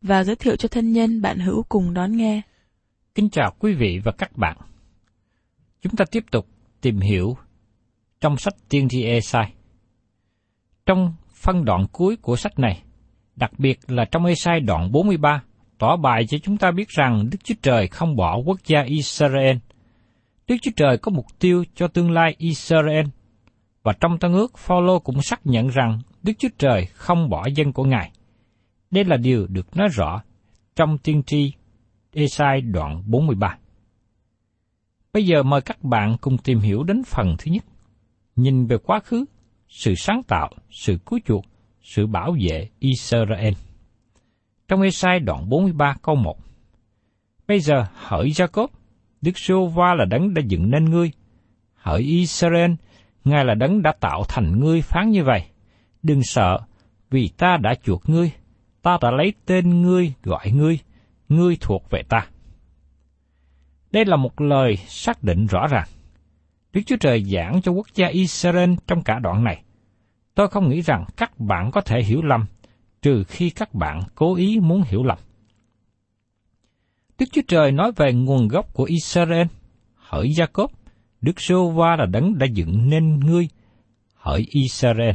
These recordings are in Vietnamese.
và giới thiệu cho thân nhân bạn hữu cùng đón nghe. Kính chào quý vị và các bạn. Chúng ta tiếp tục tìm hiểu trong sách Tiên tri Esai. Trong phân đoạn cuối của sách này, đặc biệt là trong Esai đoạn 43, tỏ bài cho chúng ta biết rằng Đức Chúa Trời không bỏ quốc gia Israel. Đức Chúa Trời có mục tiêu cho tương lai Israel. Và trong Tân ước, Phaolô cũng xác nhận rằng Đức Chúa Trời không bỏ dân của Ngài. Đây là điều được nói rõ trong tiên tri Esai đoạn 43. Bây giờ mời các bạn cùng tìm hiểu đến phần thứ nhất. Nhìn về quá khứ, sự sáng tạo, sự cứu chuộc, sự bảo vệ Israel. Trong Esai đoạn 43 câu 1. Bây giờ hỡi Jacob, Đức Sô va là đấng đã dựng nên ngươi. Hỡi Israel, Ngài là đấng đã tạo thành ngươi phán như vậy. Đừng sợ, vì ta đã chuộc ngươi, ta đã lấy tên ngươi gọi ngươi, ngươi thuộc về ta. Đây là một lời xác định rõ ràng. Đức Chúa Trời giảng cho quốc gia Israel trong cả đoạn này. Tôi không nghĩ rằng các bạn có thể hiểu lầm, trừ khi các bạn cố ý muốn hiểu lầm. Đức Chúa Trời nói về nguồn gốc của Israel. Hỡi Jacob, Đức Sô va là đấng đã dựng nên ngươi. Hỡi Israel.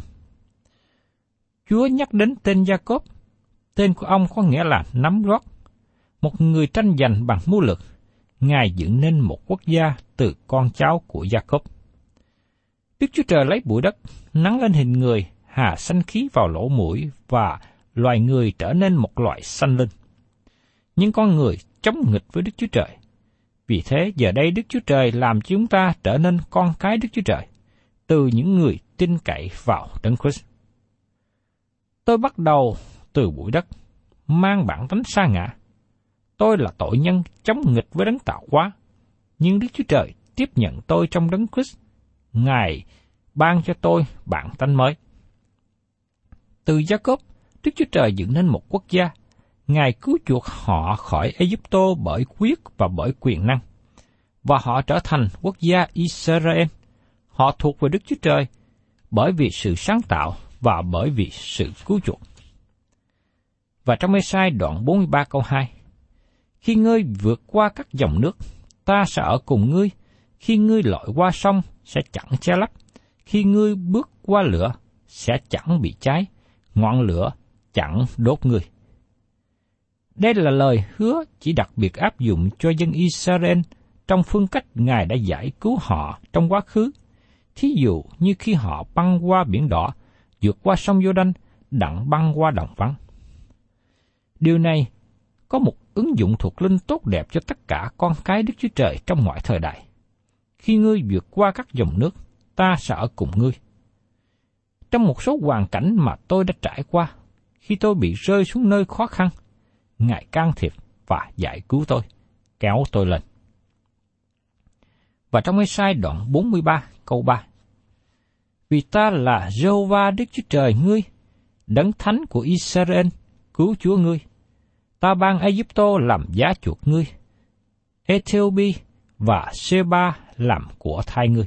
Chúa nhắc đến tên Jacob. Tên của ông có nghĩa là nắm rót. Một người tranh giành bằng mưu lực. Ngài dựng nên một quốc gia từ con cháu của Jacob. Đức Chúa Trời lấy bụi đất, nắng lên hình người, hà sanh khí vào lỗ mũi và loài người trở nên một loại sanh linh. Nhưng con người chống nghịch với Đức Chúa Trời. Vì thế giờ đây Đức Chúa Trời làm cho chúng ta trở nên con cái Đức Chúa Trời, từ những người tin cậy vào Đấng Christ. Tôi bắt đầu từ bụi đất, mang bản tánh xa ngã. Tôi là tội nhân chống nghịch với đấng tạo hóa, nhưng Đức Chúa Trời tiếp nhận tôi trong đấng Christ. Ngài ban cho tôi bản tánh mới. Từ gia cốp Đức Chúa Trời dựng nên một quốc gia. Ngài cứu chuộc họ khỏi Egypto bởi quyết và bởi quyền năng. Và họ trở thành quốc gia Israel. Họ thuộc về Đức Chúa Trời bởi vì sự sáng tạo và bởi vì sự cứu chuộc. Và trong Ê-sai đoạn 43 câu 2, Khi ngươi vượt qua các dòng nước, ta sẽ ở cùng ngươi. Khi ngươi lội qua sông, sẽ chẳng che lấp. Khi ngươi bước qua lửa, sẽ chẳng bị cháy. Ngọn lửa chẳng đốt ngươi. Đây là lời hứa chỉ đặc biệt áp dụng cho dân Israel trong phương cách Ngài đã giải cứu họ trong quá khứ. Thí dụ như khi họ băng qua biển đỏ, vượt qua sông giô đanh đặng băng qua đồng vắng. Điều này có một ứng dụng thuộc linh tốt đẹp cho tất cả con cái Đức Chúa Trời trong mọi thời đại. Khi ngươi vượt qua các dòng nước, ta sẽ ở cùng ngươi. Trong một số hoàn cảnh mà tôi đã trải qua, khi tôi bị rơi xuống nơi khó khăn, Ngài can thiệp và giải cứu tôi, kéo tôi lên. Và trong sai đoạn 43 câu 3 Vì ta là Jehovah Đức Chúa Trời ngươi, đấng thánh của Israel, cứu Chúa ngươi. Ta ban Egypto làm giá chuộc ngươi, Ethiopia và Seba làm của thai ngươi.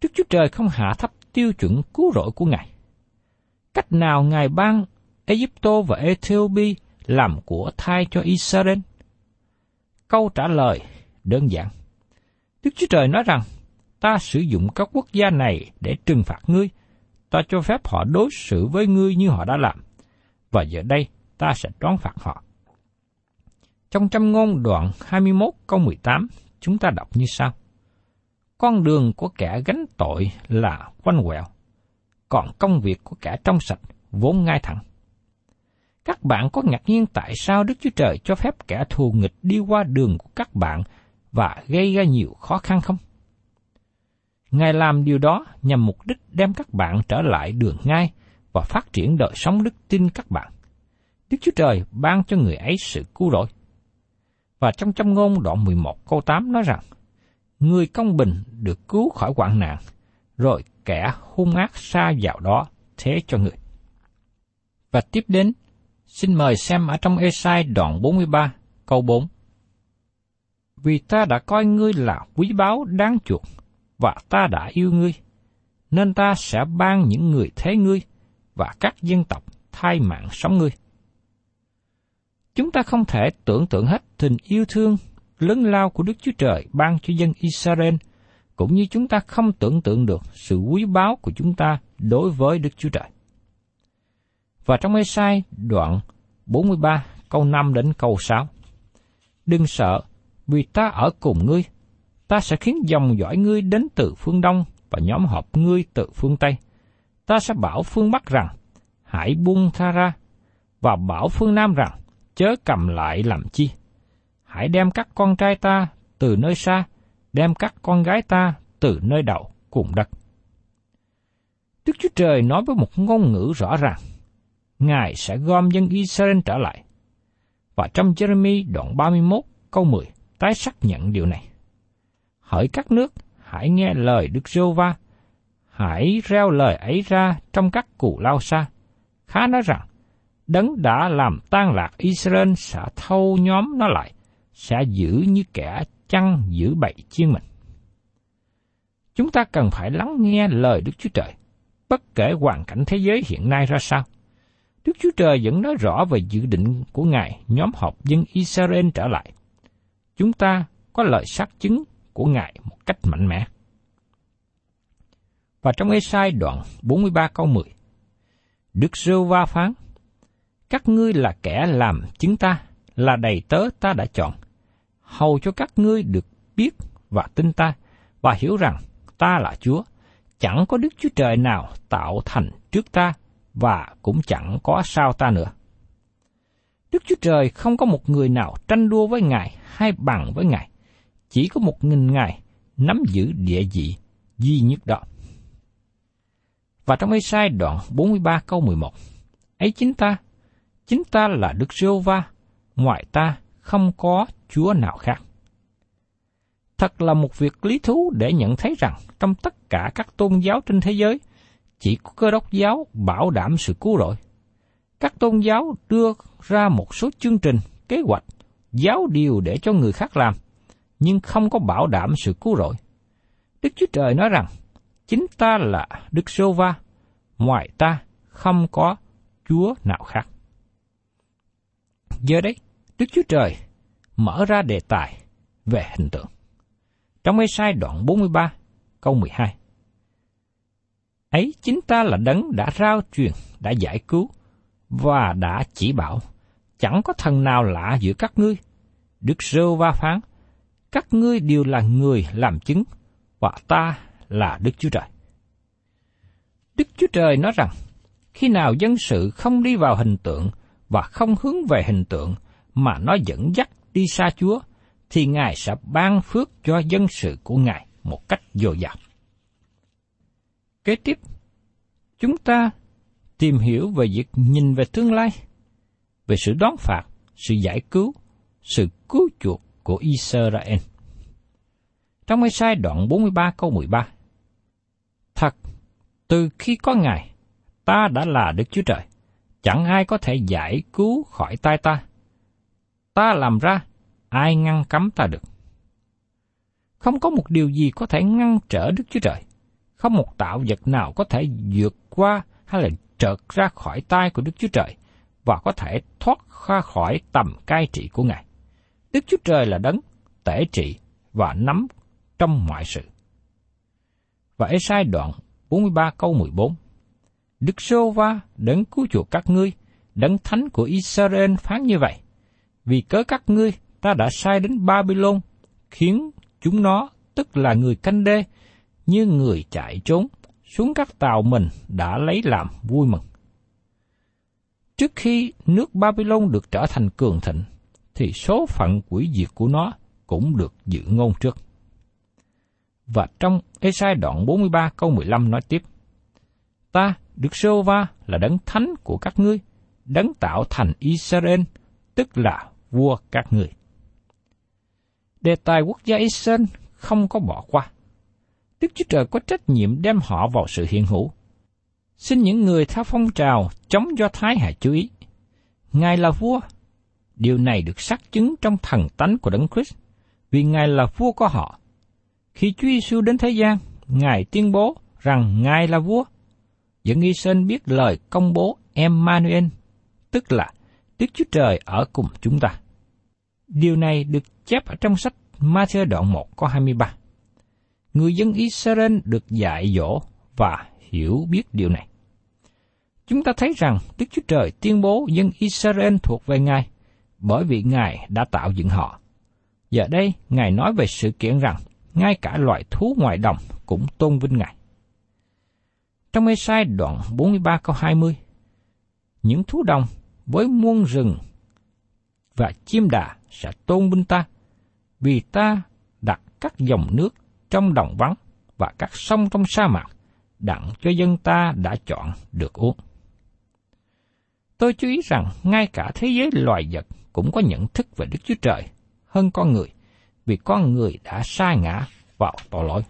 Đức Chúa Trời không hạ thấp tiêu chuẩn cứu rỗi của Ngài. Cách nào Ngài ban Egypto và Ethiopia làm của thai cho Israel? Câu trả lời đơn giản. Đức Chúa Trời nói rằng, ta sử dụng các quốc gia này để trừng phạt ngươi, ta cho phép họ đối xử với ngươi như họ đã làm, và giờ đây ta sẽ đoán phạt họ. Trong trăm ngôn đoạn 21 câu 18, chúng ta đọc như sau. Con đường của kẻ gánh tội là quanh quẹo, còn công việc của kẻ trong sạch vốn ngay thẳng. Các bạn có ngạc nhiên tại sao Đức Chúa Trời cho phép kẻ thù nghịch đi qua đường của các bạn và gây ra nhiều khó khăn không? Ngài làm điều đó nhằm mục đích đem các bạn trở lại đường ngay và phát triển đời sống đức tin các bạn. Đức Chúa Trời ban cho người ấy sự cứu rỗi. Và trong trong ngôn đoạn 11 câu 8 nói rằng, Người công bình được cứu khỏi hoạn nạn, rồi kẻ hung ác xa vào đó thế cho người. Và tiếp đến, xin mời xem ở trong Esai đoạn 43, câu 4. Vì ta đã coi ngươi là quý báu đáng chuộc, và ta đã yêu ngươi, nên ta sẽ ban những người thế ngươi và các dân tộc thay mạng sống ngươi. Chúng ta không thể tưởng tượng hết tình yêu thương lớn lao của Đức Chúa Trời ban cho dân Israel, cũng như chúng ta không tưởng tượng được sự quý báu của chúng ta đối với Đức Chúa Trời. Và trong Ê-sai đoạn 43 câu 5 đến câu 6. Đừng sợ, vì ta ở cùng ngươi. Ta sẽ khiến dòng dõi ngươi đến từ phương Đông và nhóm họp ngươi từ phương Tây. Ta sẽ bảo phương Bắc rằng, hãy buông tha ra, và bảo phương Nam rằng, chớ cầm lại làm chi. Hãy đem các con trai ta từ nơi xa, đem các con gái ta từ nơi đầu cùng đất. Đức Chúa Trời nói với một ngôn ngữ rõ ràng, Ngài sẽ gom dân Israel trở lại. Và trong Jeremy đoạn 31 câu 10 tái xác nhận điều này. Hỡi các nước, hãy nghe lời Đức giê va hãy reo lời ấy ra trong các cù lao xa. Khá nói rằng, đấng đã làm tan lạc Israel sẽ thâu nhóm nó lại, sẽ giữ như kẻ chăn giữ bậy chiên mình. Chúng ta cần phải lắng nghe lời Đức Chúa Trời, bất kể hoàn cảnh thế giới hiện nay ra sao. Đức Chúa Trời vẫn nói rõ về dự định của Ngài nhóm họp dân Israel trở lại. Chúng ta có lời xác chứng của Ngài một cách mạnh mẽ. Và trong Ê-sai đoạn 43 câu 10, Đức Rêu Va phán, các ngươi là kẻ làm chứng ta, là đầy tớ ta đã chọn, hầu cho các ngươi được biết và tin ta, và hiểu rằng ta là Chúa, chẳng có Đức Chúa Trời nào tạo thành trước ta, và cũng chẳng có sao ta nữa. Đức Chúa Trời không có một người nào tranh đua với Ngài hay bằng với Ngài, chỉ có một nghìn Ngài nắm giữ địa vị duy nhất đó. Và trong Ê-sai đoạn 43 câu 11, ấy chính ta, chính ta là Đức giê va ngoài ta không có Chúa nào khác. Thật là một việc lý thú để nhận thấy rằng trong tất cả các tôn giáo trên thế giới, chỉ có cơ đốc giáo bảo đảm sự cứu rỗi. Các tôn giáo đưa ra một số chương trình, kế hoạch, giáo điều để cho người khác làm, nhưng không có bảo đảm sự cứu rỗi. Đức Chúa Trời nói rằng, chính ta là Đức Sô Va, ngoài ta không có Chúa nào khác. Giờ đấy, Đức Chúa Trời mở ra đề tài về hình tượng. Trong ê sai đoạn 43, câu 12. Ấy chính ta là đấng đã rao truyền, đã giải cứu, và đã chỉ bảo, chẳng có thần nào lạ giữa các ngươi. Đức Rêu Va phán, các ngươi đều là người làm chứng, và ta là Đức Chúa Trời. Đức Chúa Trời nói rằng, khi nào dân sự không đi vào hình tượng và không hướng về hình tượng, mà nó dẫn dắt đi xa Chúa, thì Ngài sẽ ban phước cho dân sự của Ngài một cách dồi dào. Kế tiếp, chúng ta tìm hiểu về việc nhìn về tương lai, về sự đón phạt, sự giải cứu, sự cứu chuộc của Israel. Trong sai đoạn 43 câu 13 Thật, từ khi có Ngài, ta đã là Đức Chúa Trời, chẳng ai có thể giải cứu khỏi tay ta. Ta làm ra, ai ngăn cấm ta được. Không có một điều gì có thể ngăn trở Đức Chúa Trời. Không một tạo vật nào có thể vượt qua hay là trợt ra khỏi tay của Đức Chúa Trời và có thể thoát ra khỏi tầm cai trị của Ngài. Đức Chúa Trời là đấng tể trị và nắm trong mọi sự. Và Esai đoạn 43 câu 14 Đức Sô Va đấng cứu chuộc các ngươi, đấng thánh của Israel phán như vậy. Vì cớ các ngươi ta đã sai đến Babylon, khiến chúng nó, tức là người canh đê, như người chạy trốn, xuống các tàu mình đã lấy làm vui mừng. Trước khi nước Babylon được trở thành cường thịnh, thì số phận quỷ diệt của nó cũng được dự ngôn trước. Và trong Esai đoạn 43 câu 15 nói tiếp, Ta, Đức Sô Va là đấng thánh của các ngươi, đấng tạo thành Israel, tức là vua các ngươi. Đề tài quốc gia Israel không có bỏ qua. Đức Chúa Trời có trách nhiệm đem họ vào sự hiện hữu. Xin những người theo phong trào chống do Thái hãy chú ý. Ngài là vua. Điều này được xác chứng trong thần tánh của Đấng Christ, vì Ngài là vua của họ. Khi Chúa Giêsu đến thế gian, Ngài tuyên bố rằng Ngài là vua. Dẫn nghi sinh biết lời công bố Emmanuel, tức là Đức Chúa Trời ở cùng chúng ta. Điều này được chép ở trong sách Matthew đoạn 1 có 23. Người dân Israel được dạy dỗ và hiểu biết điều này. Chúng ta thấy rằng Đức Chúa Trời tuyên bố dân Israel thuộc về Ngài, bởi vì Ngài đã tạo dựng họ. Giờ đây, Ngài nói về sự kiện rằng, ngay cả loài thú ngoài đồng cũng tôn vinh Ngài. Trong mê sai đoạn 43 câu 20, những thú đồng với muôn rừng và chim đà sẽ tôn vinh ta, vì ta đặt các dòng nước trong đồng vắng và các sông trong sa mạc, đặng cho dân ta đã chọn được uống. Tôi chú ý rằng ngay cả thế giới loài vật cũng có nhận thức về Đức Chúa Trời hơn con người, vì con người đã sai ngã vào tội lỗi.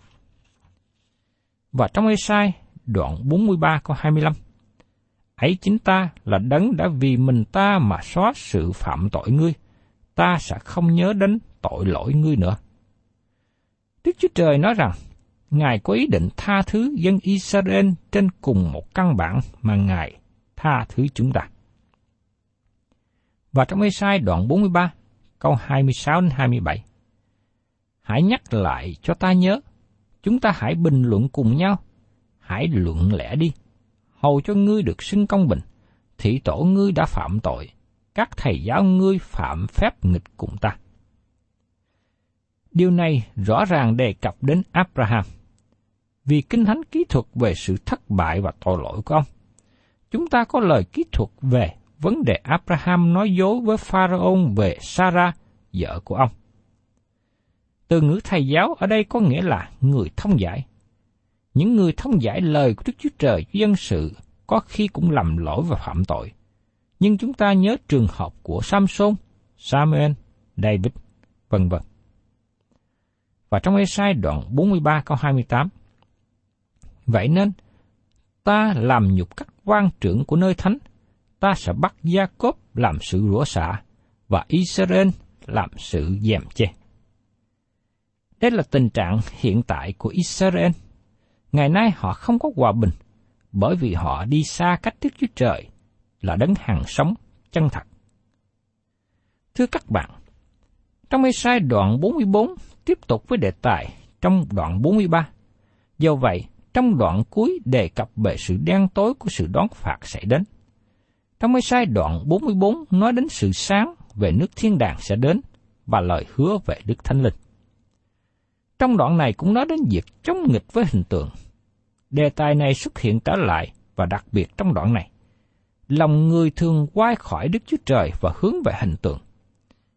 Và trong ê sai đoạn 43 câu 25, ấy chính ta là đấng đã vì mình ta mà xóa sự phạm tội ngươi, ta sẽ không nhớ đến tội lỗi ngươi nữa. Đức Chúa Trời nói rằng, Ngài có ý định tha thứ dân Israel trên cùng một căn bản mà Ngài tha thứ chúng ta. Và trong Ê-sai đoạn 43, câu 26 đến 27. Hãy nhắc lại cho ta nhớ, chúng ta hãy bình luận cùng nhau, hãy luận lẽ đi, hầu cho ngươi được xưng công bình, thị tổ ngươi đã phạm tội, các thầy giáo ngươi phạm phép nghịch cùng ta. Điều này rõ ràng đề cập đến Abraham. Vì Kinh Thánh kỹ thuật về sự thất bại và tội lỗi của ông, chúng ta có lời kỹ thuật về vấn đề Abraham nói dối với Pharaoh về Sarah, vợ của ông. Từ ngữ thầy giáo ở đây có nghĩa là người thông giải. Những người thông giải lời của Đức Chúa Trời dân sự có khi cũng lầm lỗi và phạm tội. Nhưng chúng ta nhớ trường hợp của Samson, Samuel, David, vân vân. Và trong Esai đoạn 43 câu 28, Vậy nên, ta làm nhục các quan trưởng của nơi thánh, ta sẽ bắt Gia Cốp làm sự rủa xả, và Israel làm sự dèm chê. Đây là tình trạng hiện tại của Israel. Ngày nay họ không có hòa bình, bởi vì họ đi xa cách Đức Chúa Trời là đấng hàng sống chân thật. Thưa các bạn, trong Ê-sai đoạn 44 tiếp tục với đề tài trong đoạn 43. Do vậy, trong đoạn cuối đề cập về sự đen tối của sự đón phạt xảy đến. Trong Ê-sai đoạn 44 nói đến sự sáng về nước thiên đàng sẽ đến và lời hứa về Đức Thánh Linh. Trong đoạn này cũng nói đến việc chống nghịch với hình tượng. Đề tài này xuất hiện trở lại và đặc biệt trong đoạn này. Lòng người thường quay khỏi Đức Chúa Trời và hướng về hình tượng.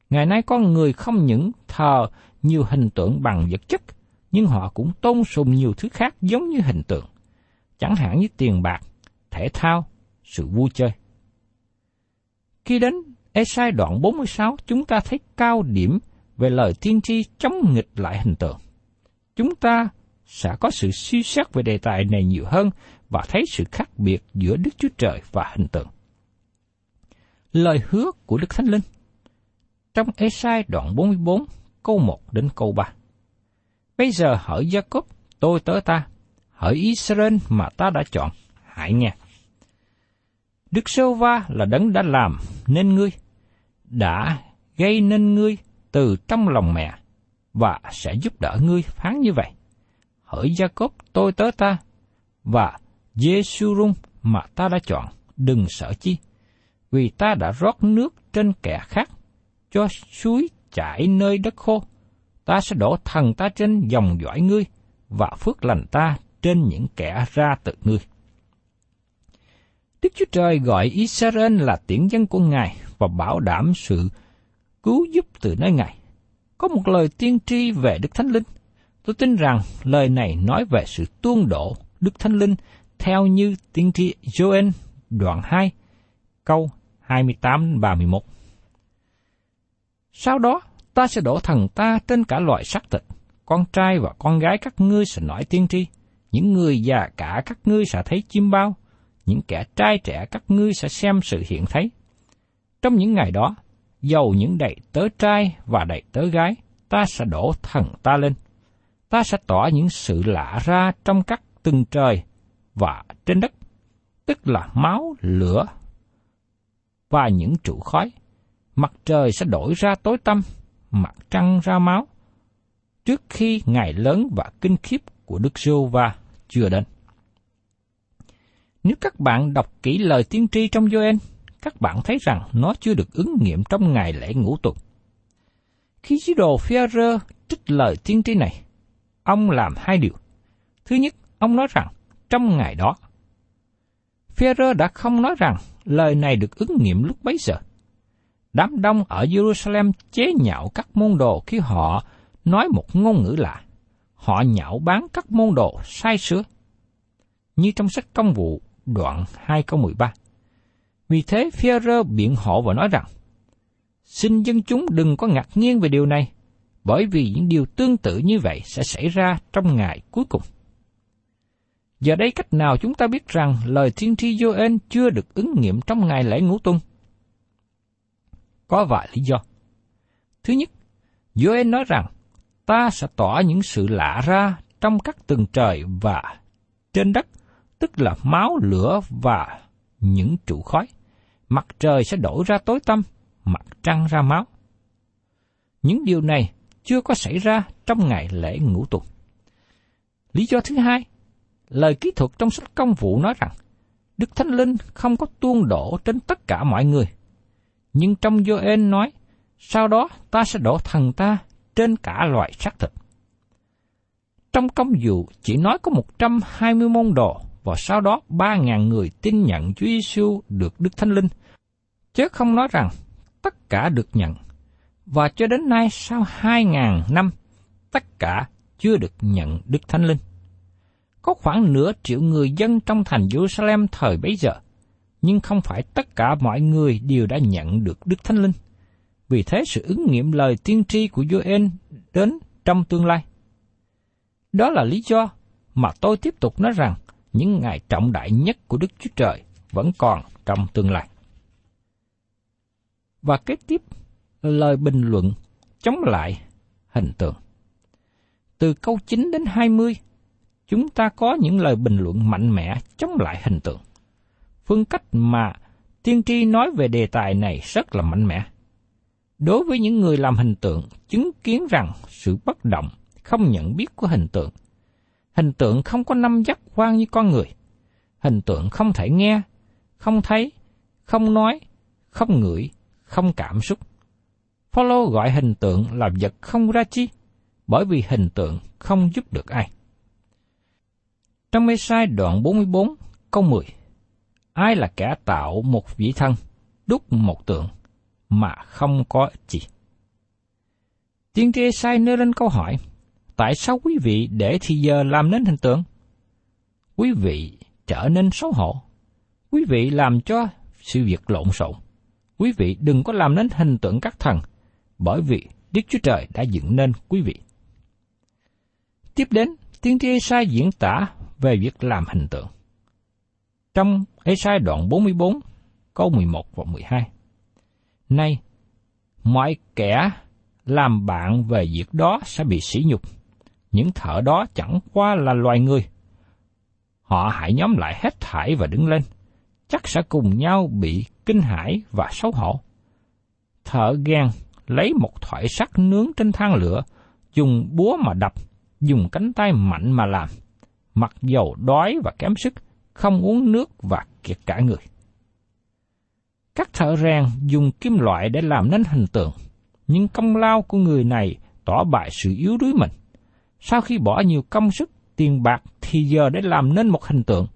Ngày nay con người không những thờ nhiều hình tượng bằng vật chất, nhưng họ cũng tôn sùng nhiều thứ khác giống như hình tượng, chẳng hạn như tiền bạc, thể thao, sự vui chơi. Khi đến Esai đoạn 46, chúng ta thấy cao điểm về lời tiên tri chống nghịch lại hình tượng. Chúng ta sẽ có sự suy xét về đề tài này nhiều hơn và thấy sự khác biệt giữa Đức Chúa Trời và hình tượng. Lời hứa của Đức Thánh Linh Trong Esai đoạn 44, câu 1 đến câu 3 Bây giờ hỡi Jacob, tôi tớ ta, hỡi Israel mà ta đã chọn, hãy nghe. Đức Sơ Va là đấng đã làm nên ngươi, đã gây nên ngươi từ trong lòng mẹ, và sẽ giúp đỡ ngươi phán như vậy. Hỡi Jacob tôi tớ ta, và Jerusalem mà ta đã chọn, đừng sợ chi, vì ta đã rót nước trên kẻ khác, cho suối chảy nơi đất khô. Ta sẽ đổ thần ta trên dòng dõi ngươi, và phước lành ta trên những kẻ ra từ ngươi. Đức Chúa Trời gọi Israel là tiễn dân của Ngài và bảo đảm sự cứu giúp từ nơi Ngài. Có một lời tiên tri về Đức Thánh Linh. Tôi tin rằng lời này nói về sự tuôn đổ Đức Thánh Linh theo như tiên tri Joel đoạn 2, câu 28-31. Sau đó, ta sẽ đổ thần ta trên cả loại xác thịt, con trai và con gái các ngươi sẽ nói tiên tri, những người già cả các ngươi sẽ thấy chim bao, những kẻ trai trẻ các ngươi sẽ xem sự hiện thấy. Trong những ngày đó, dầu những đầy tớ trai và đầy tớ gái, ta sẽ đổ thần ta lên. Ta sẽ tỏ những sự lạ ra trong các từng trời và trên đất, tức là máu, lửa và những trụ khói. Mặt trời sẽ đổi ra tối tăm, mặt trăng ra máu, trước khi ngày lớn và kinh khiếp của Đức Giô va chưa đến. Nếu các bạn đọc kỹ lời tiên tri trong Joel, các bạn thấy rằng nó chưa được ứng nghiệm trong ngày lễ ngũ tuần. Khi sứ đồ Führer trích lời tiên tri này, ông làm hai điều. Thứ nhất, ông nói rằng trong ngày đó, phêrô đã không nói rằng lời này được ứng nghiệm lúc bấy giờ. Đám đông ở Jerusalem chế nhạo các môn đồ khi họ nói một ngôn ngữ lạ. Họ nhạo bán các môn đồ sai sứa. Như trong sách công vụ đoạn 2 câu 13. Vì thế phêrô biện hộ và nói rằng, xin dân chúng đừng có ngạc nhiên về điều này, bởi vì những điều tương tự như vậy sẽ xảy ra trong ngày cuối cùng. Giờ đây cách nào chúng ta biết rằng lời thiên tri Joel chưa được ứng nghiệm trong ngày lễ ngũ tuần? Có vài lý do. Thứ nhất, Joel nói rằng ta sẽ tỏ những sự lạ ra trong các tầng trời và trên đất, tức là máu, lửa và những trụ khói. Mặt trời sẽ đổ ra tối tăm, mặt trăng ra máu. Những điều này chưa có xảy ra trong ngày lễ ngũ tuần. Lý do thứ hai, lời kỹ thuật trong sách công vụ nói rằng Đức Thánh Linh không có tuôn đổ trên tất cả mọi người. Nhưng trong Joel nói, sau đó ta sẽ đổ thần ta trên cả loại xác thịt. Trong công vụ chỉ nói có 120 môn đồ và sau đó 3.000 người tin nhận Chúa Giêsu được Đức Thánh Linh, chứ không nói rằng tất cả được nhận. Và cho đến nay sau 2.000 năm, tất cả chưa được nhận Đức Thánh Linh. Có khoảng nửa triệu người dân trong thành Jerusalem thời bấy giờ, nhưng không phải tất cả mọi người đều đã nhận được Đức Thánh Linh. Vì thế sự ứng nghiệm lời tiên tri của Joel đến trong tương lai. Đó là lý do mà tôi tiếp tục nói rằng những ngày trọng đại nhất của Đức Chúa Trời vẫn còn trong tương lai. Và kế tiếp lời bình luận chống lại hình tượng. Từ câu 9 đến 20, chúng ta có những lời bình luận mạnh mẽ chống lại hình tượng. Phương cách mà tiên tri nói về đề tài này rất là mạnh mẽ. Đối với những người làm hình tượng, chứng kiến rằng sự bất động, không nhận biết của hình tượng. Hình tượng không có năm giác quan như con người. Hình tượng không thể nghe, không thấy, không nói, không ngửi, không cảm xúc. Paulo gọi hình tượng là vật không ra chi, bởi vì hình tượng không giúp được ai. Trong mê sai đoạn 44, câu 10, ai là kẻ tạo một vị thân, đúc một tượng, mà không có ích gì. Tiên tri sai nêu lên câu hỏi, tại sao quý vị để thì giờ làm nên hình tượng? Quý vị trở nên xấu hổ. Quý vị làm cho sự việc lộn xộn. Quý vị đừng có làm nên hình tượng các thần, bởi vì Đức Chúa Trời đã dựng nên quý vị. Tiếp đến, tiên tri Esai diễn tả về việc làm hình tượng. Trong Esai đoạn 44, câu 11 và 12. Nay, mọi kẻ làm bạn về việc đó sẽ bị sỉ nhục. Những thợ đó chẳng qua là loài người. Họ hãy nhóm lại hết thải và đứng lên. Chắc sẽ cùng nhau bị kinh hãi và xấu hổ. Thợ ghen lấy một thỏi sắt nướng trên than lửa, dùng búa mà đập, dùng cánh tay mạnh mà làm. Mặc dầu đói và kém sức, không uống nước và kiệt cả người. Các thợ rèn dùng kim loại để làm nên hình tượng, nhưng công lao của người này tỏ bại sự yếu đuối mình. Sau khi bỏ nhiều công sức, tiền bạc thì giờ để làm nên một hình tượng,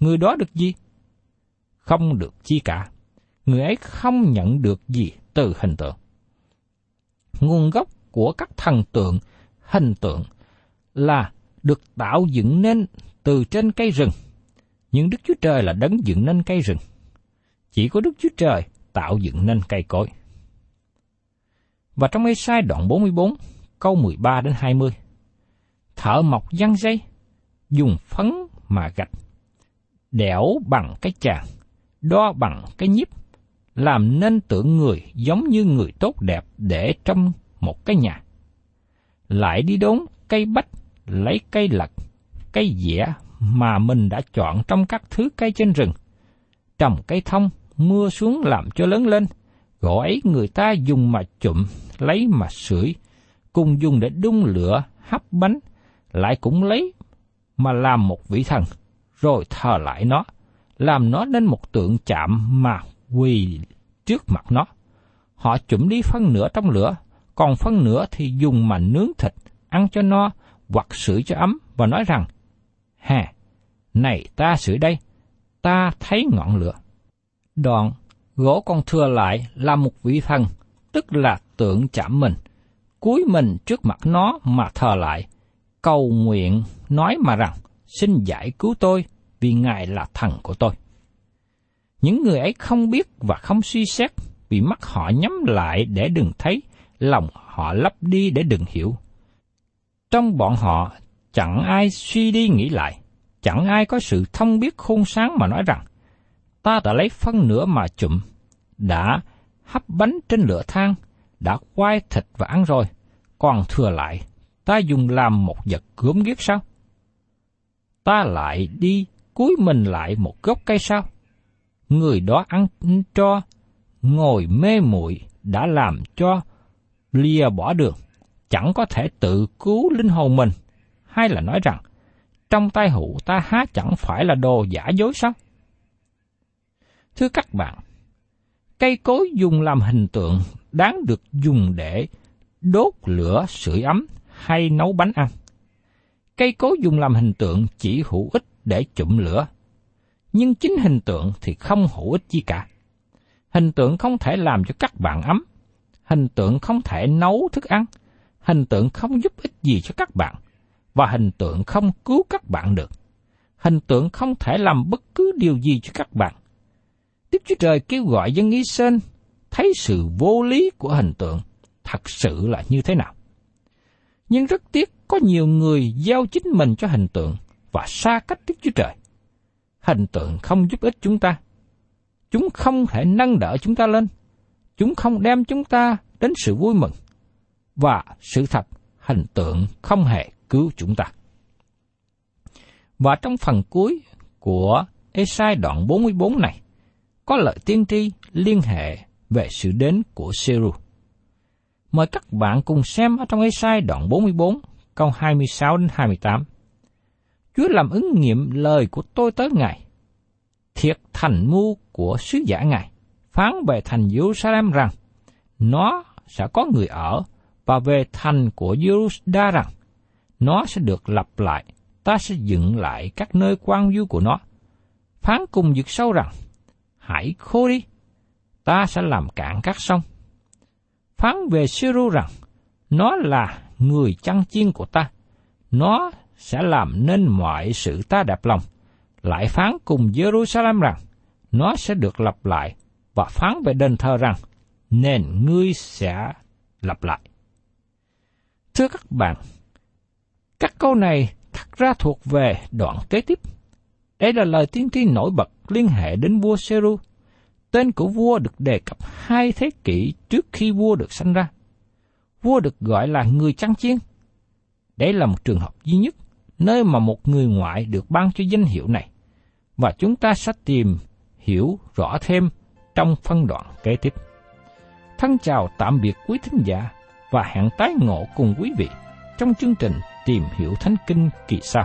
người đó được gì? Không được chi cả. Người ấy không nhận được gì từ hình tượng. Nguồn gốc của các thần tượng, hình tượng là được tạo dựng nên từ trên cây rừng. Nhưng Đức Chúa Trời là đấng dựng nên cây rừng. Chỉ có Đức Chúa Trời tạo dựng nên cây cối. Và trong ê sai đoạn 44, câu 13 đến 20. Thợ mọc giăng dây, dùng phấn mà gạch, đẽo bằng cái chàng, đo bằng cái nhíp, làm nên tượng người giống như người tốt đẹp để trong một cái nhà. Lại đi đốn cây bách, lấy cây lật, cây dẻ mà mình đã chọn trong các thứ cây trên rừng. Trồng cây thông, mưa xuống làm cho lớn lên, gỗ ấy người ta dùng mà chụm, lấy mà sưởi, cùng dùng để đun lửa, hấp bánh, lại cũng lấy mà làm một vị thần, rồi thờ lại nó, làm nó nên một tượng chạm mà quỳ trước mặt nó. Họ chuẩn đi phân nửa trong lửa, còn phân nửa thì dùng mà nướng thịt, ăn cho no, hoặc sưởi cho ấm, và nói rằng, Hà, này ta sưởi đây, ta thấy ngọn lửa. Đoạn, gỗ còn thừa lại là một vị thần, tức là tượng chạm mình, cúi mình trước mặt nó mà thờ lại, cầu nguyện nói mà rằng, xin giải cứu tôi vì Ngài là thần của tôi. Những người ấy không biết và không suy xét vì mắt họ nhắm lại để đừng thấy, lòng họ lấp đi để đừng hiểu. Trong bọn họ chẳng ai suy đi nghĩ lại, chẳng ai có sự thông biết khôn sáng mà nói rằng, ta đã lấy phân nửa mà chụm, đã hấp bánh trên lửa than, đã quay thịt và ăn rồi, còn thừa lại, ta dùng làm một vật gớm ghiếc sao? Ta lại đi cúi mình lại một gốc cây sao? Người đó ăn cho, ngồi mê muội đã làm cho lìa bỏ đường, chẳng có thể tự cứu linh hồn mình, hay là nói rằng, trong tay hữu ta há chẳng phải là đồ giả dối sao? Thưa các bạn, cây cối dùng làm hình tượng đáng được dùng để đốt lửa sưởi ấm hay nấu bánh ăn. Cây cối dùng làm hình tượng chỉ hữu ích để chụm lửa, nhưng chính hình tượng thì không hữu ích gì cả. Hình tượng không thể làm cho các bạn ấm, hình tượng không thể nấu thức ăn, hình tượng không giúp ích gì cho các bạn, và hình tượng không cứu các bạn được. Hình tượng không thể làm bất cứ điều gì cho các bạn. Đức Chúa Trời kêu gọi dân Israel thấy sự vô lý của hình tượng thật sự là như thế nào. Nhưng rất tiếc có nhiều người giao chính mình cho hình tượng và xa cách Đức Chúa Trời. Hình tượng không giúp ích chúng ta. Chúng không thể nâng đỡ chúng ta lên. Chúng không đem chúng ta đến sự vui mừng. Và sự thật, hình tượng không hề cứu chúng ta. Và trong phần cuối của Esai đoạn 44 này, có lời tiên tri liên hệ về sự đến của Seru. Mời các bạn cùng xem ở trong Esai đoạn 44, câu 26 đến 28. Chúa làm ứng nghiệm lời của tôi tới Ngài. Thiệt thành mưu của sứ giả Ngài, phán về thành Jerusalem rằng, nó sẽ có người ở và về thành của Jerusalem rằng nó sẽ được lập lại, ta sẽ dựng lại các nơi quan du của nó. Phán cùng vực sâu rằng, hãy khô đi, ta sẽ làm cạn các sông. Phán về Siru rằng, nó là người chăn chiên của ta, nó sẽ làm nên mọi sự ta đẹp lòng. Lại phán cùng Jerusalem rằng, nó sẽ được lập lại, và phán về đền thờ rằng, nên ngươi sẽ lập lại. Thưa các bạn, các câu này thật ra thuộc về đoạn kế tiếp. Đây là lời tiên tri nổi bật liên hệ đến vua Seru. Tên của vua được đề cập hai thế kỷ trước khi vua được sanh ra. Vua được gọi là người chăn chiên. Đây là một trường hợp duy nhất nơi mà một người ngoại được ban cho danh hiệu này. Và chúng ta sẽ tìm hiểu rõ thêm trong phân đoạn kế tiếp. Thân chào tạm biệt quý thính giả và hẹn tái ngộ cùng quý vị trong chương trình Tìm hiểu Thánh Kinh kỳ sau.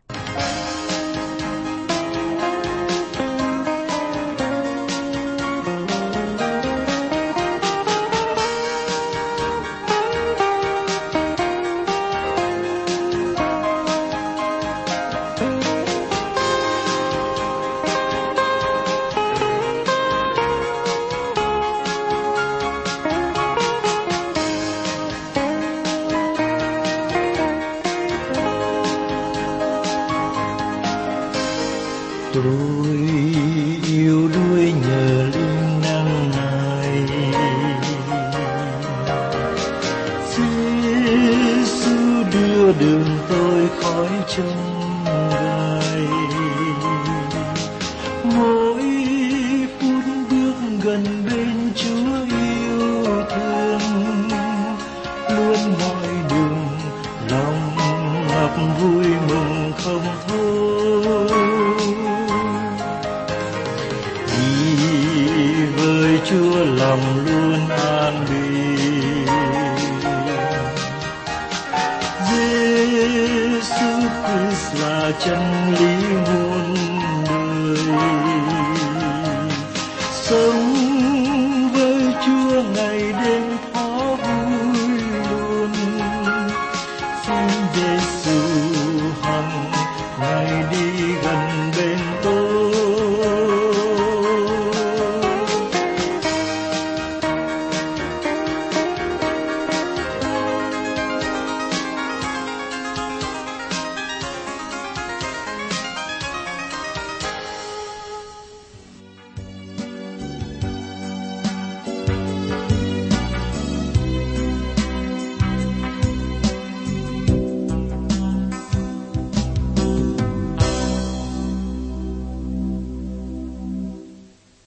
Là chân lý muôn